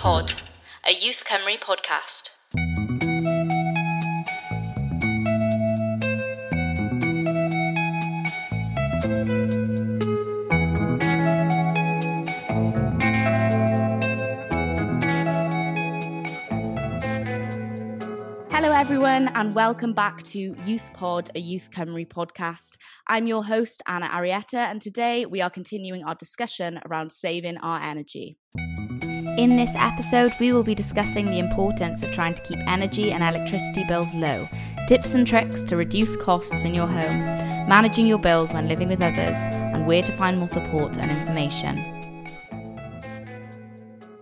Pod, a Youth Cymru podcast. Hello, everyone, and welcome back to Youth Pod, a Youth Cymru podcast. I'm your host, Anna Arietta, and today we are continuing our discussion around saving our energy. In this episode, we will be discussing the importance of trying to keep energy and electricity bills low, tips and tricks to reduce costs in your home, managing your bills when living with others, and where to find more support and information.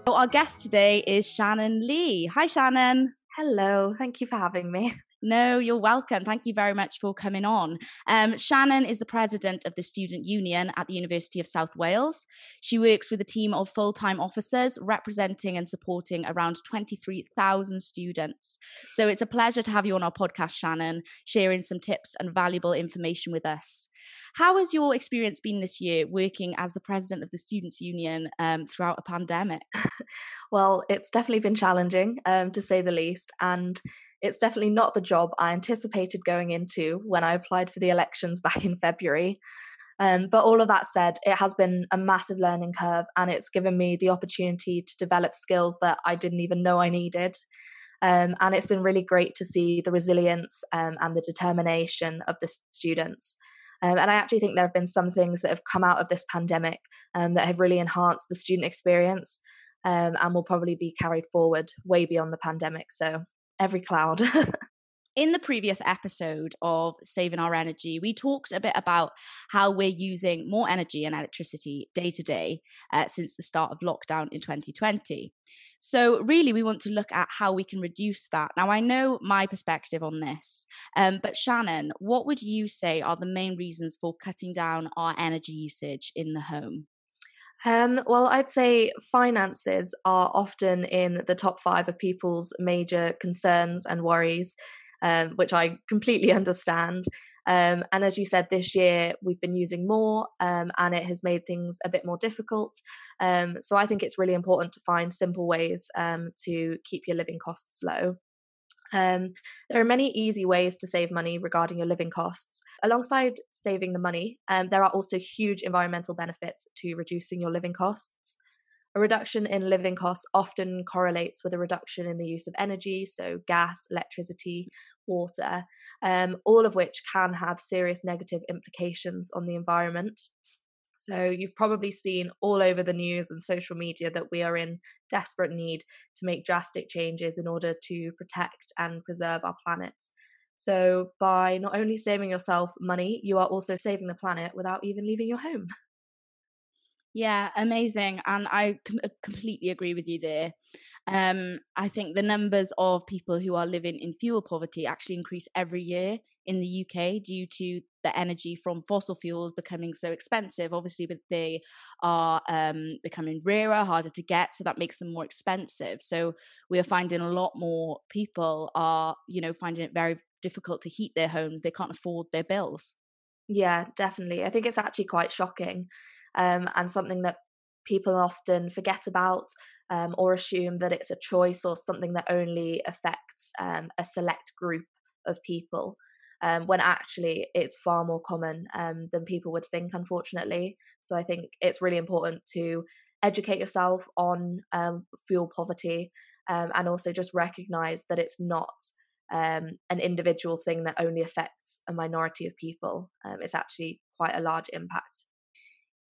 So our guest today is Shannon Lee. Hi, Shannon. Hello, thank you for having me. No, you're welcome. Thank you very much for coming on. Um, Shannon is the president of the Student Union at the University of South Wales. She works with a team of full time officers representing and supporting around 23,000 students. So it's a pleasure to have you on our podcast, Shannon, sharing some tips and valuable information with us. How has your experience been this year working as the president of the Students Union um, throughout a pandemic? well, it's definitely been challenging, um, to say the least. And it's definitely not the job I anticipated going into when I applied for the elections back in February. Um, but all of that said, it has been a massive learning curve and it's given me the opportunity to develop skills that I didn't even know I needed. Um, and it's been really great to see the resilience um, and the determination of the students. Um, and I actually think there have been some things that have come out of this pandemic um, that have really enhanced the student experience um, and will probably be carried forward way beyond the pandemic. So every cloud. in the previous episode of Saving Our Energy, we talked a bit about how we're using more energy and electricity day to day uh, since the start of lockdown in 2020. So, really, we want to look at how we can reduce that. Now, I know my perspective on this, um, but Shannon, what would you say are the main reasons for cutting down our energy usage in the home? Um, well, I'd say finances are often in the top five of people's major concerns and worries, um, which I completely understand. Um, and as you said, this year we've been using more um, and it has made things a bit more difficult. Um, so I think it's really important to find simple ways um, to keep your living costs low. Um, there are many easy ways to save money regarding your living costs. Alongside saving the money, um, there are also huge environmental benefits to reducing your living costs. A reduction in living costs often correlates with a reduction in the use of energy, so gas, electricity, water, um, all of which can have serious negative implications on the environment. So you've probably seen all over the news and social media that we are in desperate need to make drastic changes in order to protect and preserve our planet. So by not only saving yourself money, you are also saving the planet without even leaving your home. Yeah, amazing. And I com- uh, completely agree with you there. Um, I think the numbers of people who are living in fuel poverty actually increase every year in the UK due to the energy from fossil fuels becoming so expensive. Obviously, but they are um, becoming rarer, harder to get, so that makes them more expensive. So we are finding a lot more people are, you know, finding it very difficult to heat their homes. They can't afford their bills. Yeah, definitely. I think it's actually quite shocking um, and something that people often forget about um, or assume that it's a choice or something that only affects um, a select group of people um, when actually it's far more common um, than people would think, unfortunately. So I think it's really important to educate yourself on um, fuel poverty um, and also just recognize that it's not um, an individual thing that only affects a minority of people. Um, it's actually quite a large impact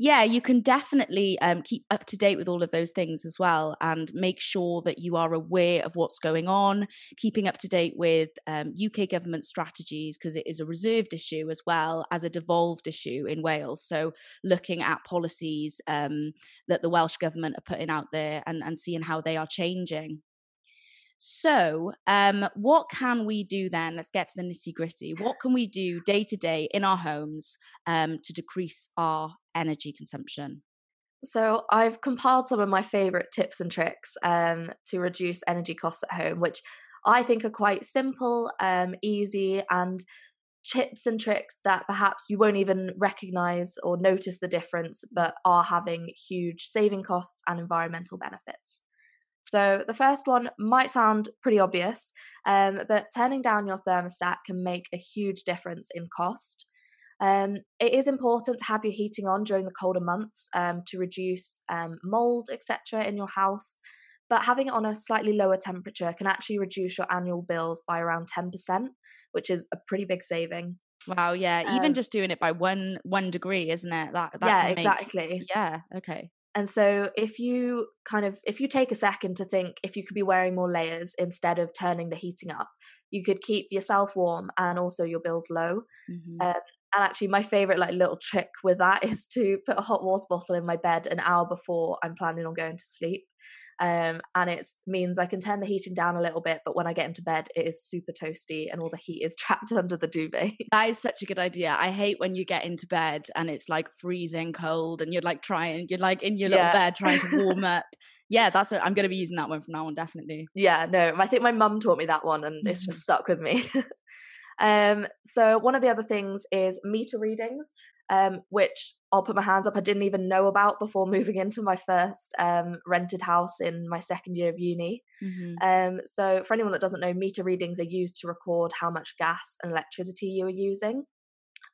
yeah, you can definitely um, keep up to date with all of those things as well and make sure that you are aware of what's going on, keeping up to date with um, UK government strategies because it is a reserved issue as well as a devolved issue in Wales. So, looking at policies um, that the Welsh government are putting out there and, and seeing how they are changing. So, um, what can we do then? Let's get to the nitty gritty. What can we do day to day in our homes um, to decrease our energy consumption? So, I've compiled some of my favorite tips and tricks um, to reduce energy costs at home, which I think are quite simple, um, easy, and tips and tricks that perhaps you won't even recognize or notice the difference, but are having huge saving costs and environmental benefits. So, the first one might sound pretty obvious, um, but turning down your thermostat can make a huge difference in cost. Um, it is important to have your heating on during the colder months um, to reduce um, mold, etc., in your house. But having it on a slightly lower temperature can actually reduce your annual bills by around 10%, which is a pretty big saving. Wow, yeah. Even um just doing it by one one degree, isn't it? That, that yeah, make, exactly. Yeah, okay. And so if you kind of if you take a second to think if you could be wearing more layers instead of turning the heating up, you could keep yourself warm and also your bills low. Mm-hmm. Um, and actually, my favorite like little trick with that is to put a hot water bottle in my bed an hour before I'm planning on going to sleep. Um, and it means I can turn the heating down a little bit, but when I get into bed, it is super toasty and all the heat is trapped under the duvet. That is such a good idea. I hate when you get into bed and it's like freezing cold and you're like trying, you're like in your little yeah. bed trying to warm up. yeah, that's i I'm going to be using that one from now on, definitely. Yeah, no, I think my mum taught me that one and it's just stuck with me. Um, so one of the other things is meter readings, um, which I'll put my hands up. I didn't even know about before moving into my first um, rented house in my second year of uni. Mm-hmm. Um, so for anyone that doesn't know, meter readings are used to record how much gas and electricity you are using.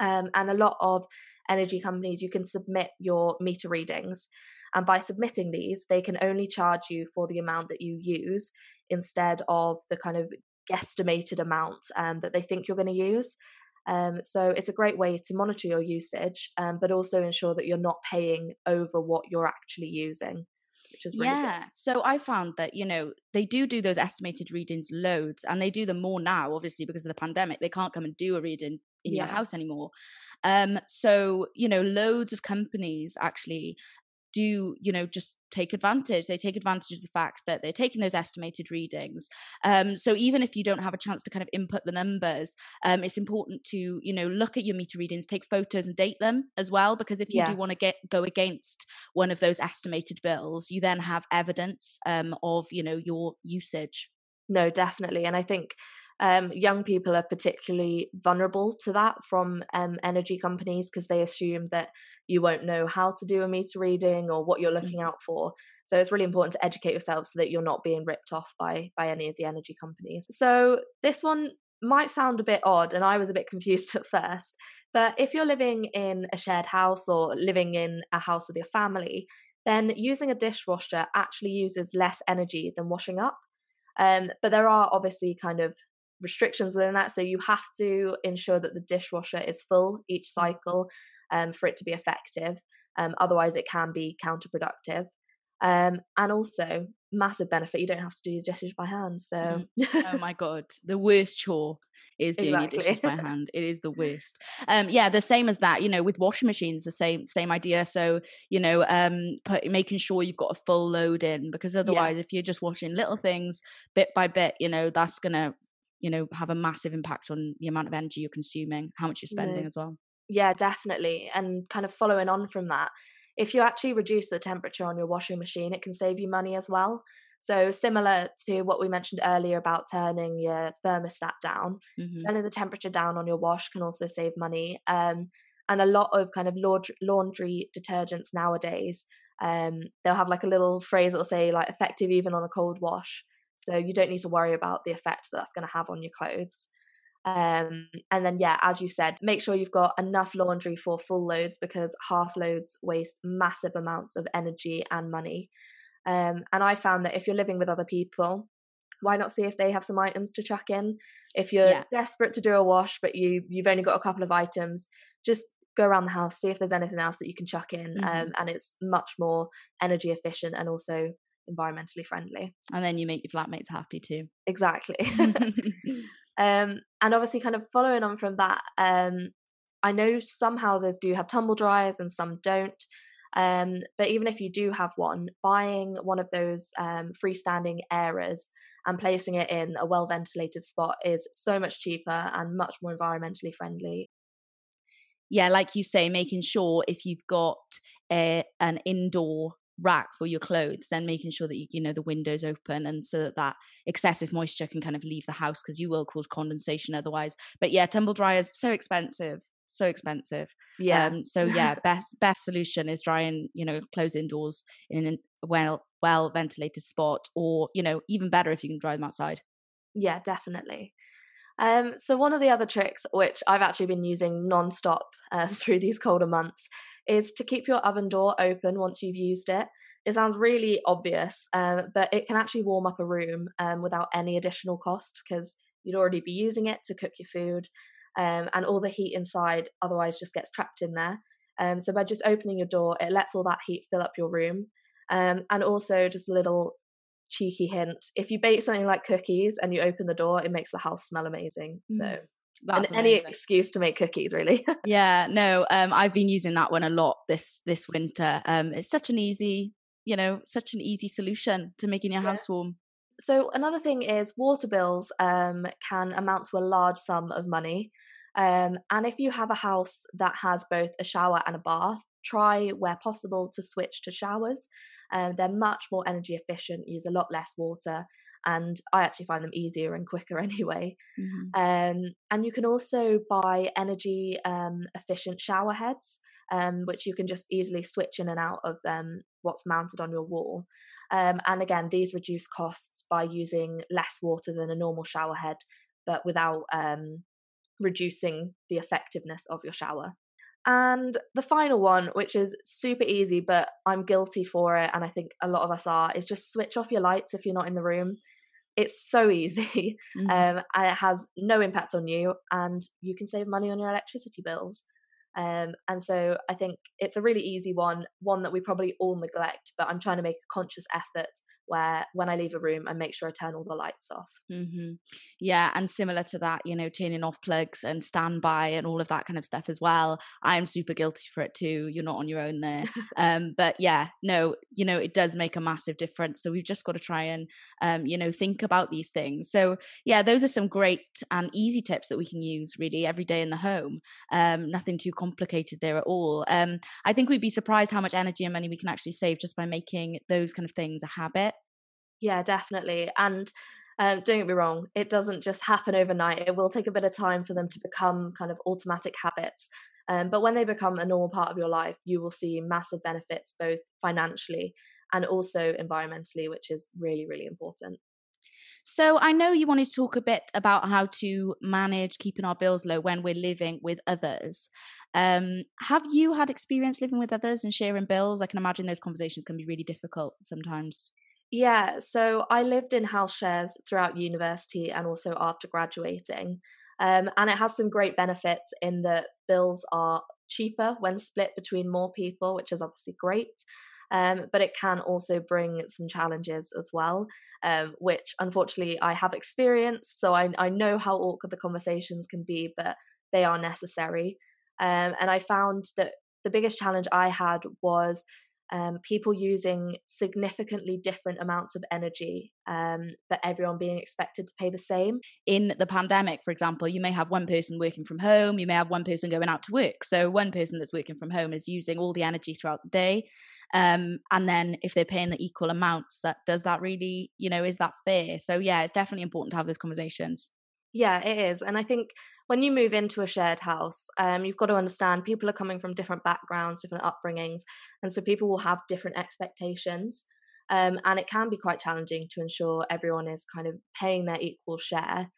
Um, and a lot of energy companies, you can submit your meter readings. And by submitting these, they can only charge you for the amount that you use instead of the kind of guesstimated amount um, that they think you're going to use. Um, so it's a great way to monitor your usage, um, but also ensure that you're not paying over what you're actually using. Which is really yeah. Good. So I found that you know they do do those estimated readings loads, and they do them more now, obviously because of the pandemic. They can't come and do a reading in yeah. your house anymore. Um, so you know, loads of companies actually do you know just take advantage they take advantage of the fact that they're taking those estimated readings um, so even if you don't have a chance to kind of input the numbers um, it's important to you know look at your meter readings take photos and date them as well because if you yeah. do want to get go against one of those estimated bills you then have evidence um, of you know your usage no definitely and i think um, young people are particularly vulnerable to that from um, energy companies because they assume that you won't know how to do a meter reading or what you're looking mm-hmm. out for. So it's really important to educate yourself so that you're not being ripped off by by any of the energy companies. So this one might sound a bit odd, and I was a bit confused at first. But if you're living in a shared house or living in a house with your family, then using a dishwasher actually uses less energy than washing up. Um, but there are obviously kind of restrictions within that. So you have to ensure that the dishwasher is full each mm. cycle um, for it to be effective. Um, otherwise, it can be counterproductive. Um, and also, massive benefit you don't have to do your dishes by hand. So, mm. oh my god, the worst chore is doing exactly. your dishes by hand. It is the worst. Um, yeah, the same as that. You know, with washing machines, the same same idea. So, you know, um, put, making sure you've got a full load in because otherwise, yeah. if you're just washing little things bit by bit, you know, that's gonna you know have a massive impact on the amount of energy you're consuming how much you're spending yeah. as well yeah definitely and kind of following on from that if you actually reduce the temperature on your washing machine it can save you money as well so similar to what we mentioned earlier about turning your thermostat down mm-hmm. turning the temperature down on your wash can also save money um, and a lot of kind of laundry detergents nowadays um, they'll have like a little phrase that'll say like effective even on a cold wash so you don't need to worry about the effect that that's going to have on your clothes. Um, and then, yeah, as you said, make sure you've got enough laundry for full loads because half loads waste massive amounts of energy and money. Um, and I found that if you're living with other people, why not see if they have some items to chuck in? If you're yeah. desperate to do a wash, but you you've only got a couple of items, just go around the house, see if there's anything else that you can chuck in, mm-hmm. um, and it's much more energy efficient and also environmentally friendly. And then you make your flatmates happy too. Exactly. um, and obviously, kind of following on from that, um, I know some houses do have tumble dryers and some don't. Um, but even if you do have one, buying one of those um, freestanding airers and placing it in a well ventilated spot is so much cheaper and much more environmentally friendly. Yeah, like you say, making sure if you've got a, an indoor rack for your clothes then making sure that you, you know the windows open and so that that excessive moisture can kind of leave the house because you will cause condensation otherwise but yeah tumble dryers so expensive so expensive. Yeah. Um, so yeah, best best solution is drying you know close indoors in a well well ventilated spot, or you know even better if you can dry them outside. Yeah, definitely. Um, so one of the other tricks, which I've actually been using non-stop uh, through these colder months, is to keep your oven door open once you've used it. It sounds really obvious, um, but it can actually warm up a room um, without any additional cost because you'd already be using it to cook your food, um, and all the heat inside otherwise just gets trapped in there. Um, so by just opening your door, it lets all that heat fill up your room. Um, and also, just a little cheeky hint: if you bake something like cookies and you open the door, it makes the house smell amazing. So. That's and any excuse to make cookies, really. yeah, no, um, I've been using that one a lot this this winter. Um, it's such an easy, you know, such an easy solution to making your Yeah. house warm. so another thing is water bills um, can amount to a large sum of money um, and if you have a house that has both a shower and a bath try where possible to switch to showers um, they're much more energy efficient use a lot less water and i actually find them easier and quicker anyway Mhm. um, and you can also buy energy um, efficient shower heads, um, which you can just easily switch in and out of um, what's mounted on your wall. Um, and again, these reduce costs by using less water than a normal shower head, but without um, reducing the effectiveness of your shower. And the final one, which is super easy, but I'm guilty for it, and I think a lot of us are, is just switch off your lights if you're not in the room. It's so easy Mhm. um, and it has no impact on you, and you can save money on your electricity bills. Um, and so I think it's a really easy one, one that we probably all neglect, but I'm trying to make a conscious effort where when I leave a room, I make sure I turn all the lights off. hmm Yeah, and similar to that, you know, turning off plugs and standby and all of that kind of stuff as well. I am super guilty for it too. You're not on your own there. um, but yeah, no, you know, it does make a massive difference. So we've just got to try and, um, you know, think about these things. So yeah, those are some great and easy tips that we can use really every day in the home. Um, nothing too complicated there at all. Um, I think we'd be surprised how much energy and money we can actually save just by making those kind of things a habit. Yeah, definitely. And um, don't get me wrong, it doesn't just happen overnight. It will take a bit of time for them to become kind of automatic habits. Um, but when they become a normal part of your life, you will see massive benefits both financially and also environmentally, which is really, really important. So I know you wanted to talk a bit about how to manage keeping our bills low when we're living with others. Um, have you had experience living with others and sharing bills? I can imagine those conversations can be really difficult sometimes. Yeah, so I lived in house shares throughout university and also after graduating. Um, and it has some great benefits in that bills are cheaper when split between more people, which is obviously great. Um, but it can also bring some challenges as well, um, which unfortunately I have experienced. So I, I know how awkward the conversations can be, but they are necessary. Um, and I found that the biggest challenge I had was um, people using significantly different amounts of energy, um, but everyone being expected to pay the same. In the pandemic, for example, you may have one person working from home, you may have one person going out to work. So one person that's working from home is using all the energy throughout the day. Um, and then if they're paying the equal amounts, that does that really, you know, is that fair? So yeah, it's definitely important to have those conversations. Yeah, it is. And I think when you move into a shared house, um, you've got to understand people are coming from different backgrounds, different upbringings. And so people will have different expectations. Um, and it can be quite challenging to ensure everyone is kind of paying their equal share.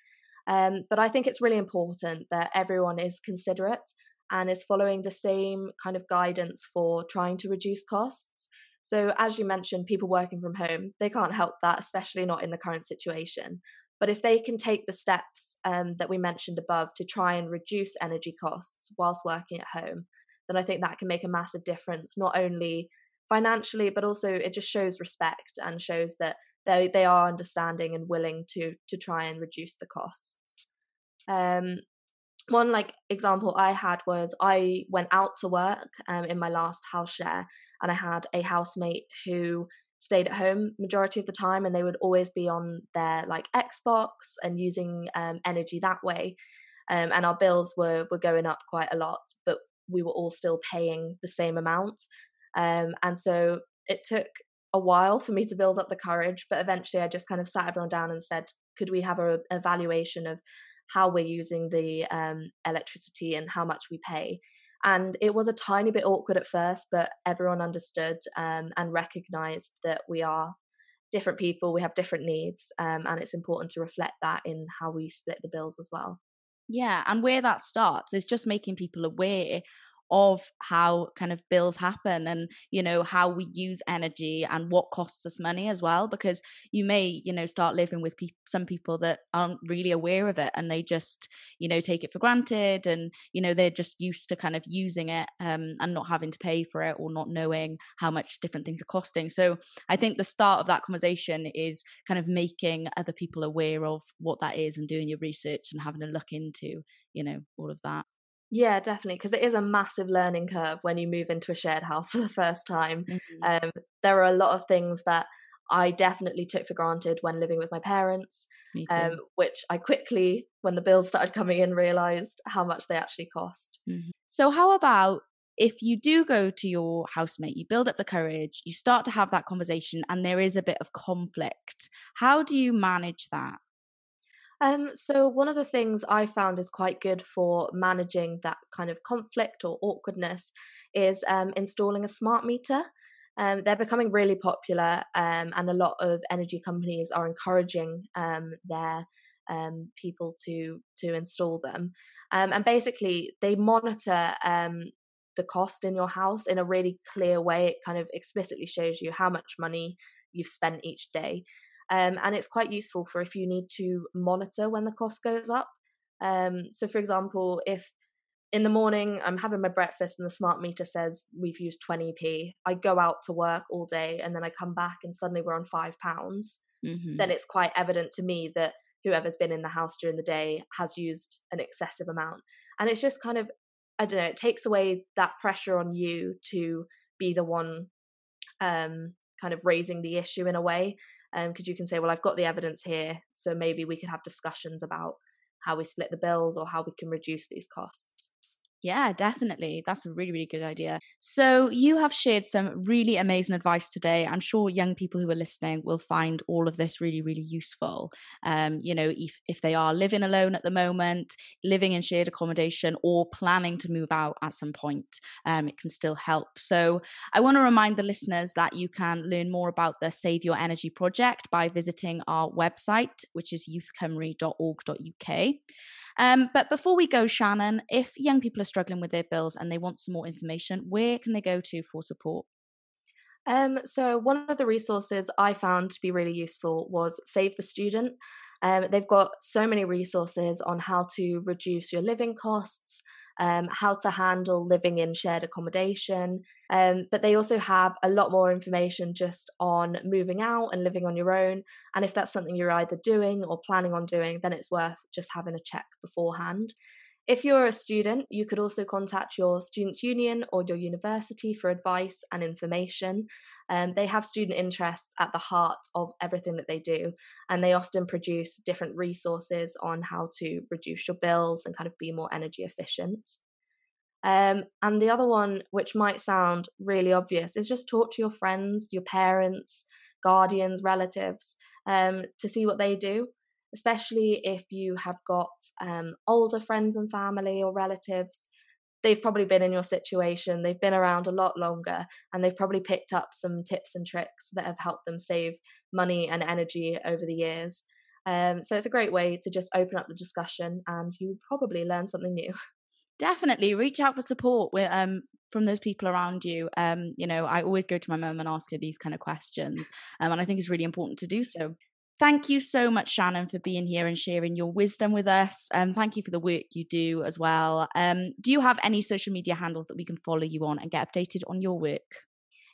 Um, but I think it's really important that everyone is considerate and is following the same kind of guidance for trying to reduce costs. So, as you mentioned, people working from home, they can't help that, especially not in the current situation. But if they can take the steps um, that we mentioned above to try and reduce energy costs whilst working at home, then I think that can make a massive difference, not only financially, but also it just shows respect and shows that they, they are understanding and willing to to try and reduce the costs. Um, one like example I had was I went out to work um, in my last house share, and I had a housemate who stayed at home majority of the time and they would always be on their like xbox and using um, energy that way um, and our bills were were going up quite a lot but we were all still paying the same amount um, and so it took a while for me to build up the courage but eventually i just kind of sat everyone down and said could we have a evaluation of how we're using the um, electricity and how much we pay. And it was a tiny bit awkward at first, but everyone understood um, and recognized that we are different people, we have different needs, um, and it's important to reflect that in how we split the bills as well. Yeah, and where that starts is just making people aware of how kind of bills happen and you know how we use energy and what costs us money as well because you may you know start living with pe- some people that aren't really aware of it and they just you know take it for granted and you know they're just used to kind of using it um, and not having to pay for it or not knowing how much different things are costing. So i think the start of that conversation is kind of making other people aware of what that is and doing your research and having a look into you know all of that yeah, definitely, because it is a massive learning curve when you move into a shared house for the first time. Mm-hmm. Um, there are a lot of things that I definitely took for granted when living with my parents, um, which I quickly, when the bills started coming in, realized how much they actually cost. Mm-hmm. So, how about if you do go to your housemate, you build up the courage, you start to have that conversation, and there is a bit of conflict? How do you manage that? Um, so one of the things I found is quite good for managing that kind of conflict or awkwardness is um, installing a smart meter. Um, they're becoming really popular, um, and a lot of energy companies are encouraging um, their um, people to to install them. and basically, they monitor the cost in your house in a really clear way. It kind of explicitly shows you how much money you've spent each day. Um, and it's quite useful for if you need to monitor when the cost goes up. Um, so, for example, if in the morning I'm having my breakfast and the smart meter says we've used 20p, I go out to work all day and then I come back and suddenly we're on five pounds, mm-hmm. then it's quite evident to me that whoever's been in the house during the day has used an excessive amount. And it's just kind of, I don't know, it takes away that pressure on you to be the one um, kind of raising the issue in a way because um, you can say, well, I've got the evidence here, so maybe we could have discussions about how we split the bills or how we can reduce these costs. Yeah, definitely. That's a really, really good idea. So, you have shared some really amazing advice today. I'm sure young people who are listening will find all of this really, really useful. Um, you know, if, if they are living alone at the moment, living in shared accommodation, or planning to move out at some point, um, it can still help. So, I want to remind the listeners that you can learn more about the Save Your Energy project by visiting our website, which is youthcymru.org.uk. Um, but before we go, Shannon, if young people are struggling with their bills and they want some more information, where can they go to for support? Um, so one of the resources I found to be really useful was Save the Student. Um, they've got so many resources on how to reduce your living costs, um, how to handle living in shared accommodation. Um, but they also have a lot more information just on moving out and living on your own. And if that's something you're either doing or planning on doing, then it's worth just having a check beforehand. If you're a student, you could also contact your students' union or your university for advice and information. Um, they have student interests at the heart of everything that they do, and they often produce different resources on how to reduce your bills and kind of be more energy efficient. Um, and the other one, which might sound really obvious, is just talk to your friends, your parents, guardians, relatives um, to see what they do especially if you have got um, older friends and family or relatives. They've probably been in your situation, they've been around a lot longer, and they've probably picked up some tips and tricks that have helped them save money and energy over the years. Um, so it's a great way to just open up the discussion and you probably learn something new. Definitely reach out for support with, um, from those people around you. Um, you know, I always go to my mum and ask her these kind of questions, um, and I think it's really important to do so. Thank you so much, Shannon, for being here and sharing your wisdom with us. Um, thank you for the work you do as well. Um, do you have any social media handles that we can follow you on and get updated on your work?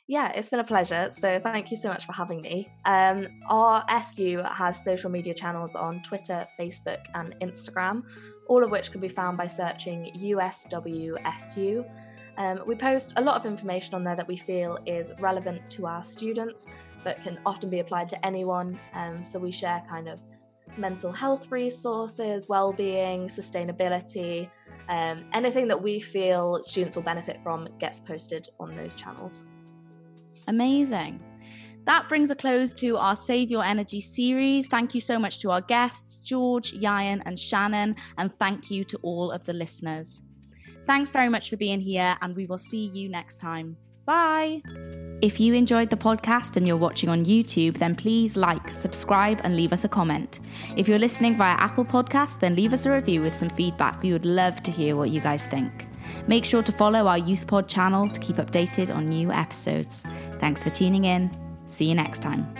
Yeah, it's been a pleasure. So thank you so much for having me. Um, our SU has social media channels on Twitter, Facebook, and Instagram, all of which can be found by searching USWSU. Um, we post a lot of information on there that we feel is relevant to our students but can often be applied to anyone. Um, so we share kind of mental health resources, well-being, sustainability, um, anything that we feel students will benefit from gets posted on those channels. Amazing. That brings a close to our Save Your Energy series. Thank you so much to our guests, George, Yayan, and Shannon, and thank you to all of the listeners. Thanks very much for being here, and we will see you next time. Bye. If you enjoyed the podcast and you're watching on YouTube, then please like, subscribe, and leave us a comment. If you're listening via Apple Podcasts, then leave us a review with some feedback. We would love to hear what you guys think. Make sure to follow our Youth Pod channels to keep updated on new episodes. Thanks for tuning in. See you next time.